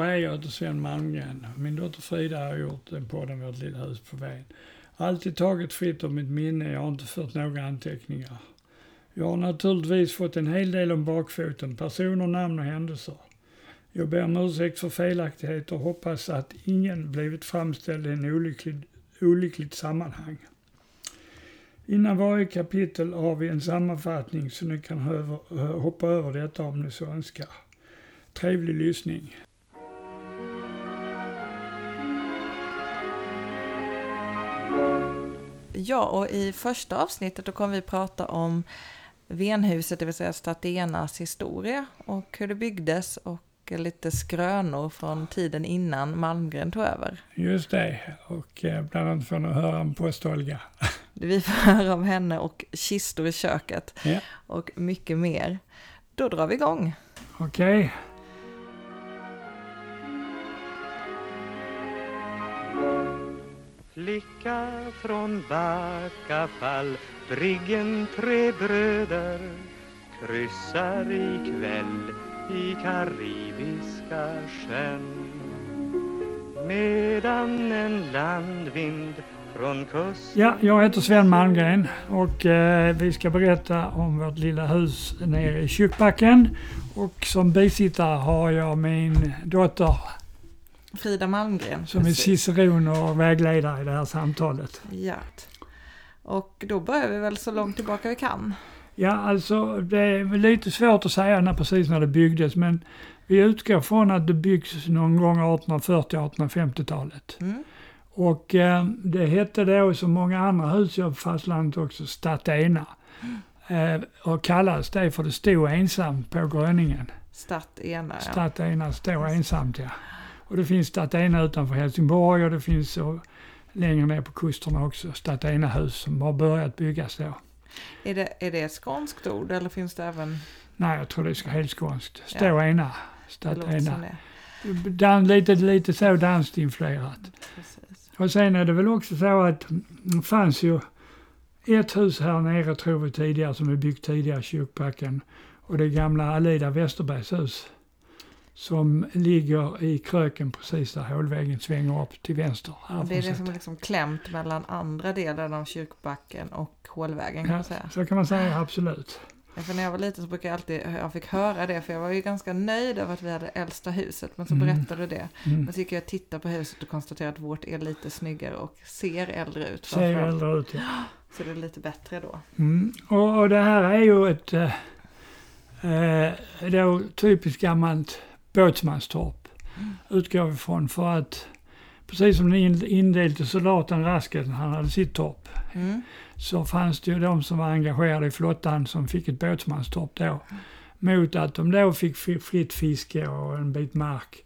Jag heter Sven Malmgren. Min dotter Frida har gjort en podd om vårt lilla hus på Ven. Alltid tagit fritt om mitt minne, jag har inte fört några anteckningar. Jag har naturligtvis fått en hel del om bakfoten, personer, namn och händelser. Jag ber om ursäkt för felaktigheter och hoppas att ingen blivit framställd i en olycklig, olyckligt sammanhang. Innan varje kapitel har vi en sammanfattning så ni kan hoppa över detta om ni så önskar. Trevlig lyssning. Ja, och i första avsnittet då kommer vi prata om Venhuset, det vill säga Statenas historia och hur det byggdes och lite skrönor från tiden innan Malmgren tog över. Just det, och eh, bland annat får ni höra om påstolga. Vi får höra om henne och kistor i köket ja. och mycket mer. Då drar vi igång. Okej. Okay. Flicka från Backafall, briggen tre bröder kryssar ikväll i Karibiska sjön medan en landvind från kusten Ja, jag heter Sven Malmgren och eh, vi ska berätta om vårt lilla hus nere i Kyrkbacken. Och som bisittare har jag min dotter Frida Malmgren. Som är ciceron och vägledare i det här samtalet. Ja. Och då börjar vi väl så långt tillbaka vi kan. Ja, alltså det är lite svårt att säga när, precis när det byggdes men vi utgår från att det byggs någon gång 1840-1850-talet. Mm. Och eh, det hette då som många andra hus på fastlandet också Statena. Mm. Eh, och kallades det för det stod ensam på Gröningen. Statena, ja. Statena stod ensamt, ja. Och det finns Statena utanför Helsingborg och det finns så längre ner på kusterna också Statena-hus som har börjat byggas då. Är det, är det ett skånskt ord eller finns det även? Nej, jag tror det är helt skånskt. Ståena, Statena. Dan, lite, lite så danskt influerat. Precis. Och sen är det väl också så att det fanns ju ett hus här nere tror vi tidigare som är byggt tidigare, Kyrkbacken. Och det gamla Alida Westerbergs hus som ligger i kröken precis där hålväggen svänger upp till vänster. Det är det som är liksom klämt mellan andra delen av kyrkbacken och hålvägen kan ja, man säga. Så kan man säga, absolut. För när jag var liten så brukade jag alltid, jag fick höra det för jag var ju ganska nöjd över att vi hade äldsta huset. Men så mm. berättade du det. Mm. Men så gick jag och tittade på huset och konstaterade att vårt är lite snyggare och ser äldre ut. Ser äldre ut ja. Så det är lite bättre då. Mm. Och, och, det här är ju ett eh, då typiskt gammalt Båtsmanstorp mm. utgår vi från för att precis som den indelte soldaten Rasken, han hade sitt torp. Mm. Så fanns det ju de som var engagerade i flottan som fick ett båtsmanstorp då. Mm. Mot att de då fick fritt fiske och en bit mark.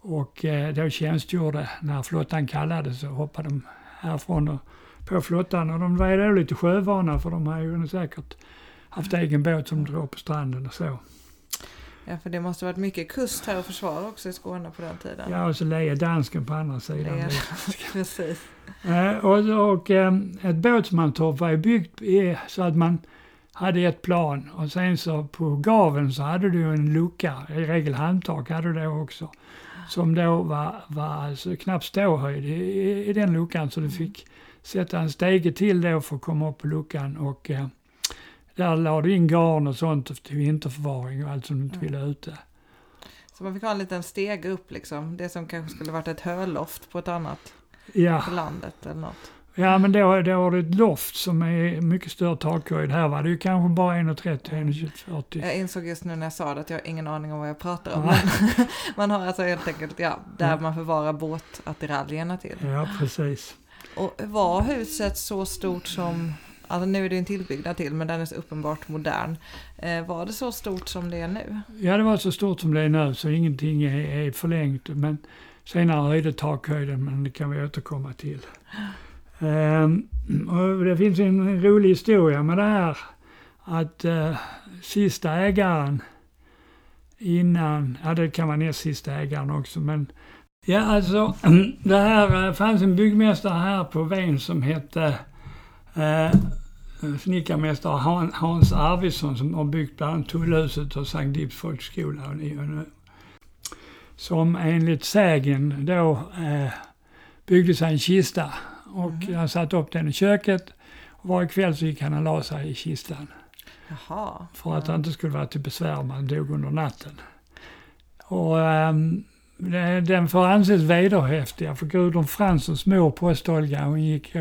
Och eh, då tjänstgjorde, när flottan kallade så hoppade de härifrån och på flottan. Och de var då lite sjövana för de har ju säkert haft egen båt som drog på stranden och så. Ja, för det måste varit mycket kust här och försvar också i Skåne på den tiden. Ja, och så lejer dansken på andra sidan. Leja, precis. Eh, och och eh, ett båtsmantorp var ju byggt i, så att man hade ett plan och sen så på gaven så hade du en lucka, i regel handtak hade du det också. Som då var, var alltså knappt ståhöjd i, i den luckan så du fick sätta en stege till då för att komma upp på luckan och eh, där la du in garn och sånt till vinterförvaring och allt som du inte ville ute. Så man fick ha en liten steg upp liksom? Det som kanske skulle varit ett höloft på ett annat ja. på landet eller något? Ja, men då, då har du ett loft som är mycket större takhöjd. Här var det ju kanske bara 1,30, 1,40. Jag insåg just nu när jag sa det att jag har ingen aning om vad jag pratar om. man har alltså helt enkelt, ja, där ja. man förvarar båtattiraljerna till. Ja, precis. Och var huset så stort som Alltså nu är det en tillbyggnad till men den är så uppenbart modern. Eh, var det så stort som det är nu? Ja det var så stort som det är nu så ingenting är, är förlängt. Men senare höjde takhöjden men det kan vi återkomma till. Eh, och det finns en rolig historia med det här. Att eh, sista ägaren innan, ja det kan vara näst sista ägaren också men Ja alltså, det här eh, fanns en byggmästare här på Ven som hette eh, snickarmästare Hans Arvidsson som har byggt bland annat Tullhuset och Sankt Dips folkskola. som enligt sägen då eh, byggde sig en kista. Och Mhm. han satte upp den i köket. Och varje kväll så gick han och la sig i kistan. Jaha. För att det inte skulle vara till besvär om han dog under natten. Och det- den får anses vederhäftiga för Gudrun Franssons mor, Post-Olga, hon gick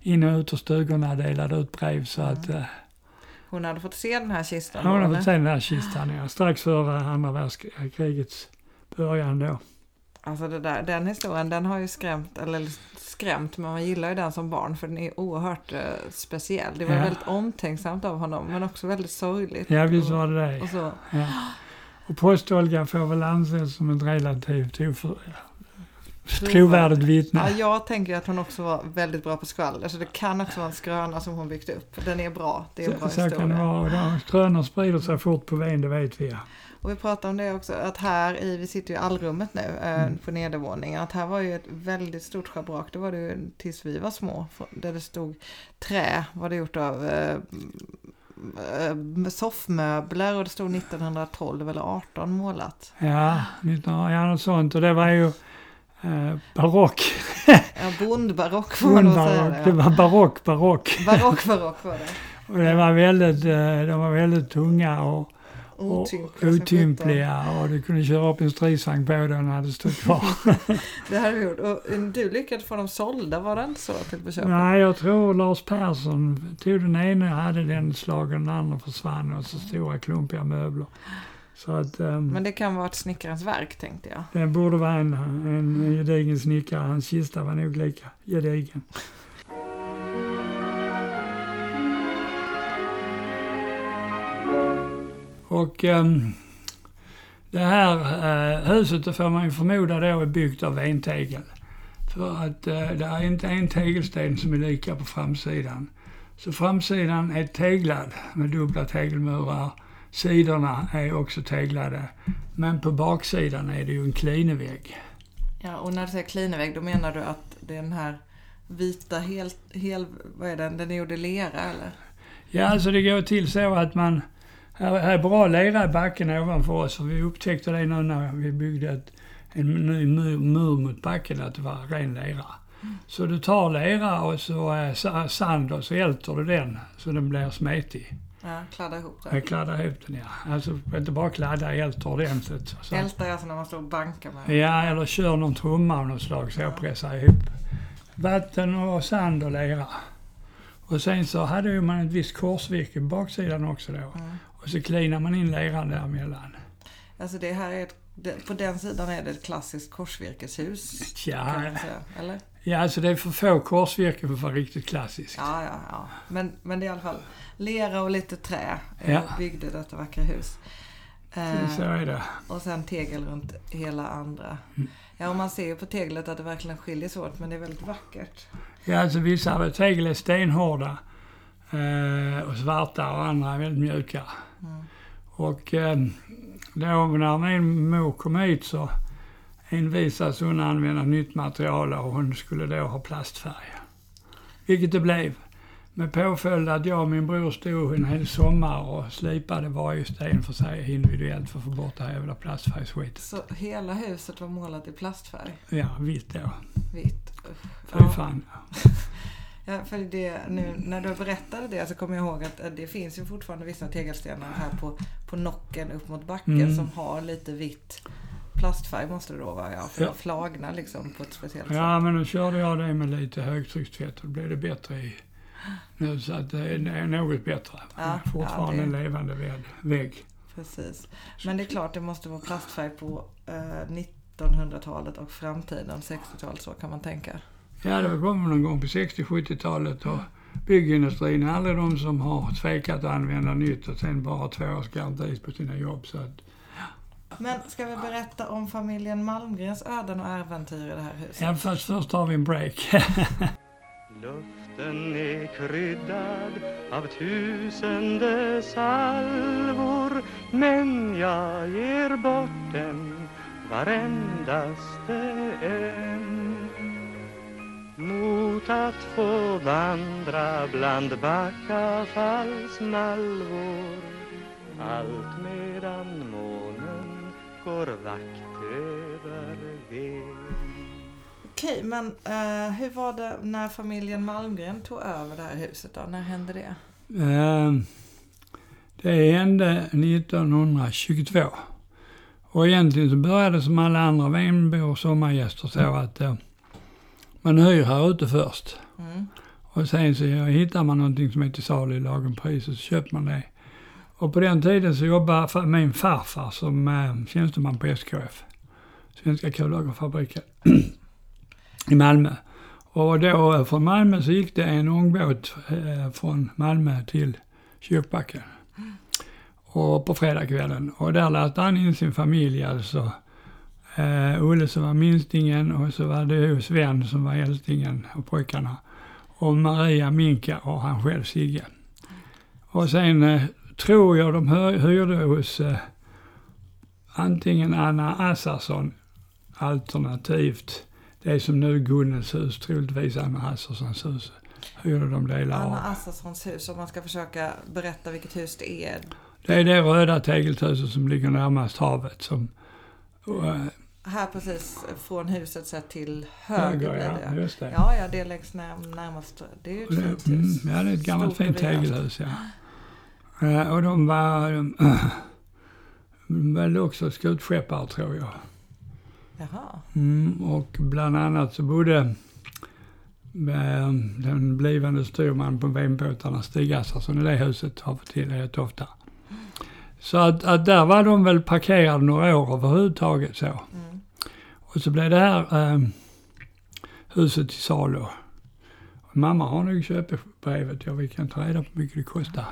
in och ut ur stugorna och delade ut brev så att eh, Hon hade fått se den här kistan hon har eller? fått se den där kistan ja, strax före andra världskrigets början då. Alltså där, den historien den har ju skrämt, eller skrämt, men man gillar ju den som barn för den är oerhört eh, speciell. Det var Ja. väldigt omtänksamt av honom men också väldigt sorgligt. Ja, visst var det det. och så. Ja. Och Post-Olga får väl anses som ett relativt oför... trovärdigt vittne. Ja, jag tänker att hon också var väldigt bra på skvaller så det kan också vara en skröna som hon byggt upp. Den är bra, det är en bra Så, så kan det historia. vara. Skrönor sprider sig fort på Ven, det vet vi. Och vi pratade om det också, att här i, vi sitter ju i allrummet nu eh, Mm. på nedervåningen, att här var ju ett väldigt stort schabrak, det var det ju tills vi var små, där det stod trä, var det gjort av eh, eh, soffmöbler och det stod 1912 eller 18 målat. Ja, 19, ja något sånt. Och det var ju eh, barock. Ja, bondbarock får man nog säga. Det, var barock, barock. Barock, barock var det. Och det var väldigt, eh, de var väldigt tunga och, och Otympliga. otympliga. Och du kunde köra upp en stridsvagn på den och hade stått kvar. Det hade vi gjort. Och eh, du lyckades få dem sålda, var det inte så till på köpet? Nej, jag tror Lars Persson tog den ena, hade den slagen, den andra försvann och så stora klumpiga möbler. Så att ehm, Men det kan vara ett snickarens verk tänkte jag. det borde vara en, en gedigen snickare. Hans kista var nog lika gedigen. Och ehm, det här eh, huset, det får man ju förmoda då, är byggt av entegel. För att eh, det är inte en tegelsten som är lika på framsidan. Så framsidan är teglad med dubbla tegelmurar. Sidorna är också teglade. Men på baksidan är det ju en klinevägg. Ja, och när du säger klinevägg, då menar du att det är den här vita hel, hel vad är den, den är gjord i lera eller? Ja, alltså det går till så att man... Här, här är bra lera i backen ovanför oss och vi upptäckte det nu när vi byggde ett, en ny mur, mur mot backen att det var ren lera. Så du tar lera och så eh, sa- sand och så älter du den så den blir smetig. Ja, kladda ihop det. Jag kladdar ihop den ja. Alltså inte bara kladda, älter ordentligt. Så. Ältar är alltså när man står och bankar med. Ja, eller kör någon trumma av något slag så jag pressar ihop. Vatten och sand och lera. Och sen så hade man ett visst korsvirke på baksidan också då. Mm. Och så klinar man in leran däremellan. Alltså det här är ett, på den sidan är det ett klassiskt korsvirkeshus. Kan Ja, man säga. Eller? Ja, alltså det är för få korsvirken för att vara riktigt klassiskt. Ja, ja, ja. Men, men det är i alla fall lera och lite trä eh, Ja. byggde detta vackra hus. Eh, Så är det. och sen tegel runt hela andra. Mm. Ja, och man ser ju på teglet att det verkligen skiljer sig åt, men det är väldigt vackert. Ja, alltså vissa tegel är stenhårda eh, och svarta och andra är väldigt mjuka. Mm. Och eh, då när min mor kom hit så envisades hon att använda nytt material och hon skulle då ha plastfärg. Vilket det blev. Med påföljd att jag och min bror stod en hel sommar och slipade varje sten för sig individuellt för att få bort det här jävla plastfärgsskitet. Så hela huset var målat i plastfärg, Ja, vitt då. vitt. Fy Ja. fan. Ja, för det, nu när du berättade det så kommer jag ihåg att eh, det finns ju fortfarande vissa tegelstenar här på, på nocken upp mot backen Mm. som har lite vitt plastfärg måste det då vara ja, för Ja. att flagna liksom på ett speciellt Ja, men nu körde jag det med lite högtryckstvätt och då blev det bättre i nu så att det är något bättre. Ja, Fortfarande ja, det- en levande vägg- vägg. sätt. Precis. Men det är klart det måste vara plastfärg på eh, 1900-talet och framtiden, 60-talet så kan man tänka. Ja, det kom någon gång på 60-70-talet och byggindustrin är aldrig de som har tvekat att använda nytt och sen bara två års garanti på sina jobb. Så att, Men ska vi berätta om familjen Malmgrens öden och äventyr i det här huset? ja, fast först tar vi en break. Luften är kryddad av tusende salvor Men jag ger bort den varendaste en Mot att få vandra bland Backafallsmalvor Allt medan månen går vakt Okej, men eh, hur var det när familjen Malmgren tog över det här huset då? När hände det? Eh, Det hände 1922. Och egentligen så började det som alla andra Venbo och sommargäster så att eh, man hyr här ute först. Mm. Och sen så hittar man någonting som är till salu i lagom pris och så köper man det. Och på den tiden så jobbade min farfar som eh, tjänsteman på SKF, Svenska Kullagerfabriken, i Malmö. Och då eh, från Malmö så gick det en ångbåt eh, från Malmö till Kyrkbacken. Och på fredagskvällen. Och där lät han in sin familj alltså. Eh, Olle som var minstingen och så var det Sven som var äldstingen och pojkarna. Och Maria Minka och han själv Sigge. Och sen eh, tror jag de hyrde hos eh, antingen Anna Assarsson alternativt det som nu Gunnels hus, troligtvis Anna Assarssons hus. Hyrde de delar av. Anna Assarssons hus, om man ska försöka berätta vilket hus det är. Det är det röda tegelhuset som ligger närmast havet som och, eh, Här precis från huset sett till höger blir höger, ja, det. Ja, ja, det är längs när, närmast. Det är ju ett fint mm, hus. ja, det är ett gammalt fint tegelhus, ja. Eh, och de var väl också skutskeppare, tror jag. Jaha. Mm, och bland annat så bodde eh, den blivande styrman på Venbåtarna, Stig Assarsson, i det huset och till rätt ofta. Så att, att där var de väl parkerade några år överhuvudtaget så. Mm. Och så blev det här eh, huset till salu. Mamma har nog köpebrevet, jag kan ta reda på hur mycket det kostar.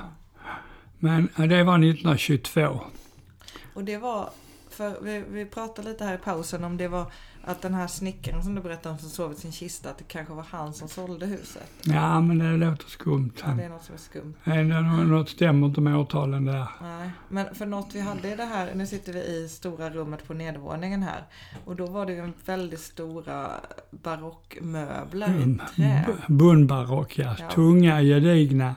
Men det var 1922. Och det var, för vi, vi pratade lite här i pausen om det var att den här snickaren som du berättade om som sov i sin kista, att det kanske var han som sålde huset. Ja, men det låter skumt. Ja, det är något som är skumt. Nej, det är Något stämmer inte med årtalen där. Nej, men för något vi hade i det här, nu sitter vi i stora rummet på nedervåningen här. Och då var det ju en väldigt stora barockmöbler i Mm, trä. Bundbarock, ja. Ja. Tunga, gedigna.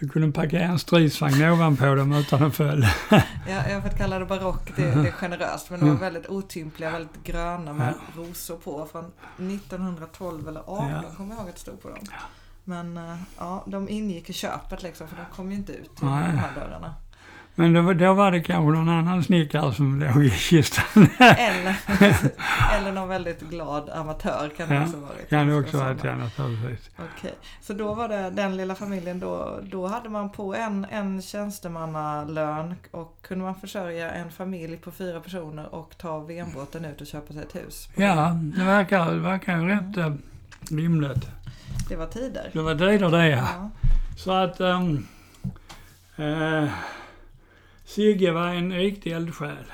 Du kunde parkera en stridsvagn ovanpå dem utan att föll. Ja, jag får kalla det barock, det, det är generöst. Men de var Mm. väldigt otympliga, väldigt gröna med rosor på. Från 1912 eller 18 Ja. kommer jag ihåg att det stod på dem. Men eh, ja, de ingick i köpet liksom, för de kom ju inte ut till Nej. de här dörrarna. Men då, då var det kanske någon annan snickare som låg i kistan. Eller, eller någon väldigt glad amatör kan det Ja, också ha varit. kan det också ska varit, ja naturligtvis. Okej, så då var det den lilla familjen då, då hade man på en, en tjänstemannalön och kunde man försörja en familj på fyra personer och ta venbåten ut och köpa sig ett hus. Ja, det verkar, det verkar ju rätt eh, rimligt. Det var tider. Det var tider det ja. Ja. Så att um, eh, Sigge var en riktig eldsjäl.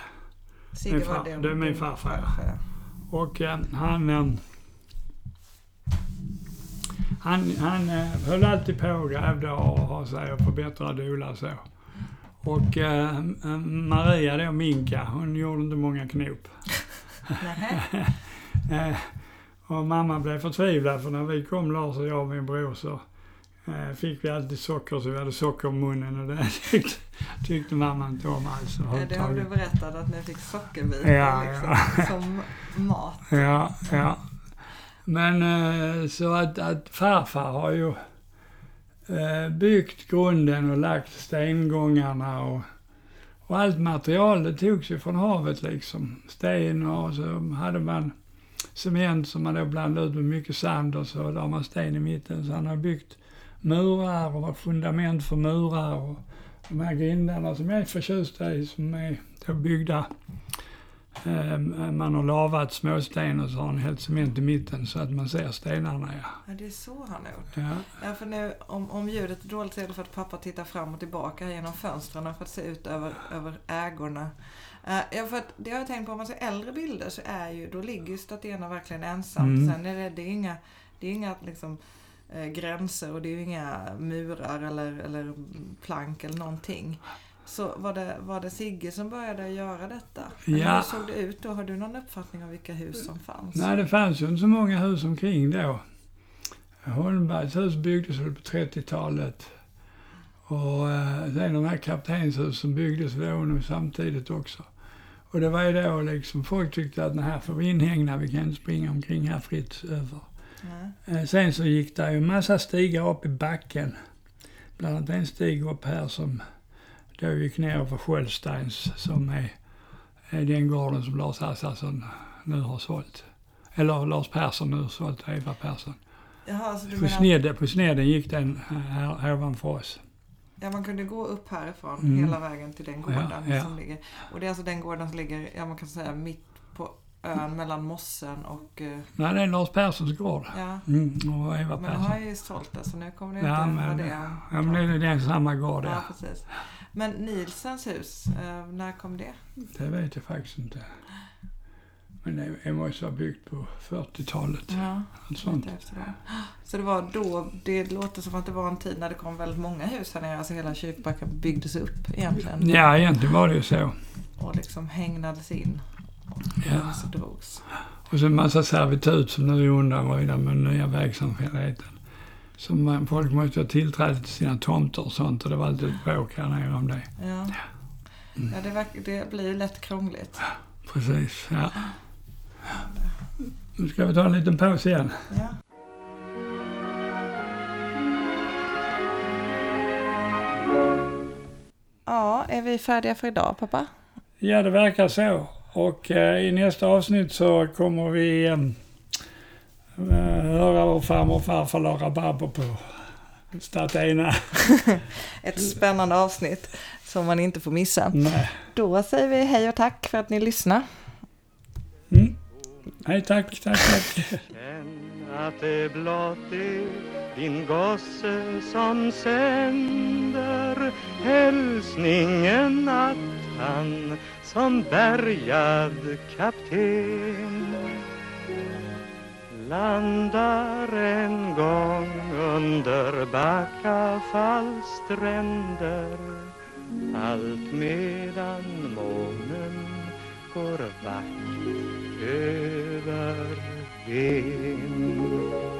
Sigge Min var far- din- det min farfar, farfar. Och eh, han, eh, han, han eh, höll alltid på och grävde och ha sig och förbättrade odlar så. Och eh, eh, Maria då, Minka, hon gjorde inte många knop. Eh, och mamma blev förtvivlad för när vi kom, Lars och jag och min bror, så fick vi alltid socker så vi hade socker i munnen och det tyckte, tyckte mamma inte om alls Ja, Det har du berättat att ni fick sockerbitar Ja, liksom, ja. som mat. Ja, ja. Men eh, så att, att farfar har ju eh, byggt grunden och lagt stengångarna och, och allt material det togs ju från havet liksom. Sten och så hade man cement som man då blandade ut med mycket sand och så la man sten i mitten. Så han har byggt murar och var fundament för murar och de här grindarna som jag är förtjust i som är då byggda Eh, Man har lavat småsten och så har han hällt cement i mitten så att man ser stenarna. Ja. Ja, det är så han har gjort. Ja. Ja, för nu om, om ljudet är dåligt så är det för att pappa tittar fram och tillbaka genom fönstren för att se ut över, över ägorna. Uh, ja, för att det har jag tänkt på, om man ser äldre bilder så är ju, då ligger ju Statena verkligen ensamt. Mm. Sen är det, det är inga, det är inga liksom, eh, gränser och det är ju inga murar eller, eller plank eller någonting. Så var det, var det Sigge som började göra detta? Eller Ja. Hur såg det ut då? Har du någon uppfattning om vilka hus som fanns? Nej, det fanns ju inte så många hus omkring då. Holmbergs hus byggdes väl på 30-talet. Och eh, sen de här kaptenshusen byggdes väl nog samtidigt också. Och det var ju då liksom, folk tyckte att den här får vi inhägna, vi kan inte springa omkring här fritt över. Eh, Sen så gick det ju en massa stigar upp i backen. Bland annat en stig upp här som då gick ner över Sköldsteins som är, är den gården som Lars Assarsson nu har sålt. Eller Lars Persson nu har sålt Eva Persson. Jaha, alltså du På, menar, snedden, på snedden gick den här, här ovanför oss. ja, man kunde gå upp härifrån Mm. hela vägen till den gården Ja, ja. som ligger. Och det är alltså den gården som ligger, ja man kan säga mitt ön mellan mossen och, eh, Nej, det är Lars Perssons gård. ja. Mm, och Eva Men nu Persson. har jag ju sålt det så nu kommer det Ja, inte men, vara det. ja, men det är den samma gård, Ja, ja. precis. Men Nilsens hus, eh, när kom det? Det vet jag faktiskt inte. Men det, det måste vara byggt på 40-talet. Ja, sånt. efter det. Så det var då, det låter som att det var en tid när det kom väldigt många hus här nere. Alltså hela kyrkbacken byggdes upp egentligen. Ja, egentligen var det ju så. Och liksom hägnades in. Ja. Och så drogs. Och så en massa servitut som nu är undanröjda med den nya vägsamfälligheten. Som eh, folk måste ha tillträde till sina tomter och sånt och det var alltid ett bråk här nere om det. Ja, Mm. ja det, verk, det blir ju lätt krångligt. Precis, ja. Nu ska vi ta en liten paus igen. Ja. Ja, är vi färdiga för idag pappa? Ja, det verkar så. Och eh, i nästa avsnitt så kommer vi eh, höra vår farmor och farfar la rabarber på Statena. Ett spännande avsnitt som man inte får missa. Nej. Då säger vi hej och tack för att ni lyssnar. Mm. Hej, tack, tack, tack. Att det blott är din gosse som sänder hälsningen att han som bärgad kapten landar en gång under Backafalls stränder allt medan månen går vackert över again.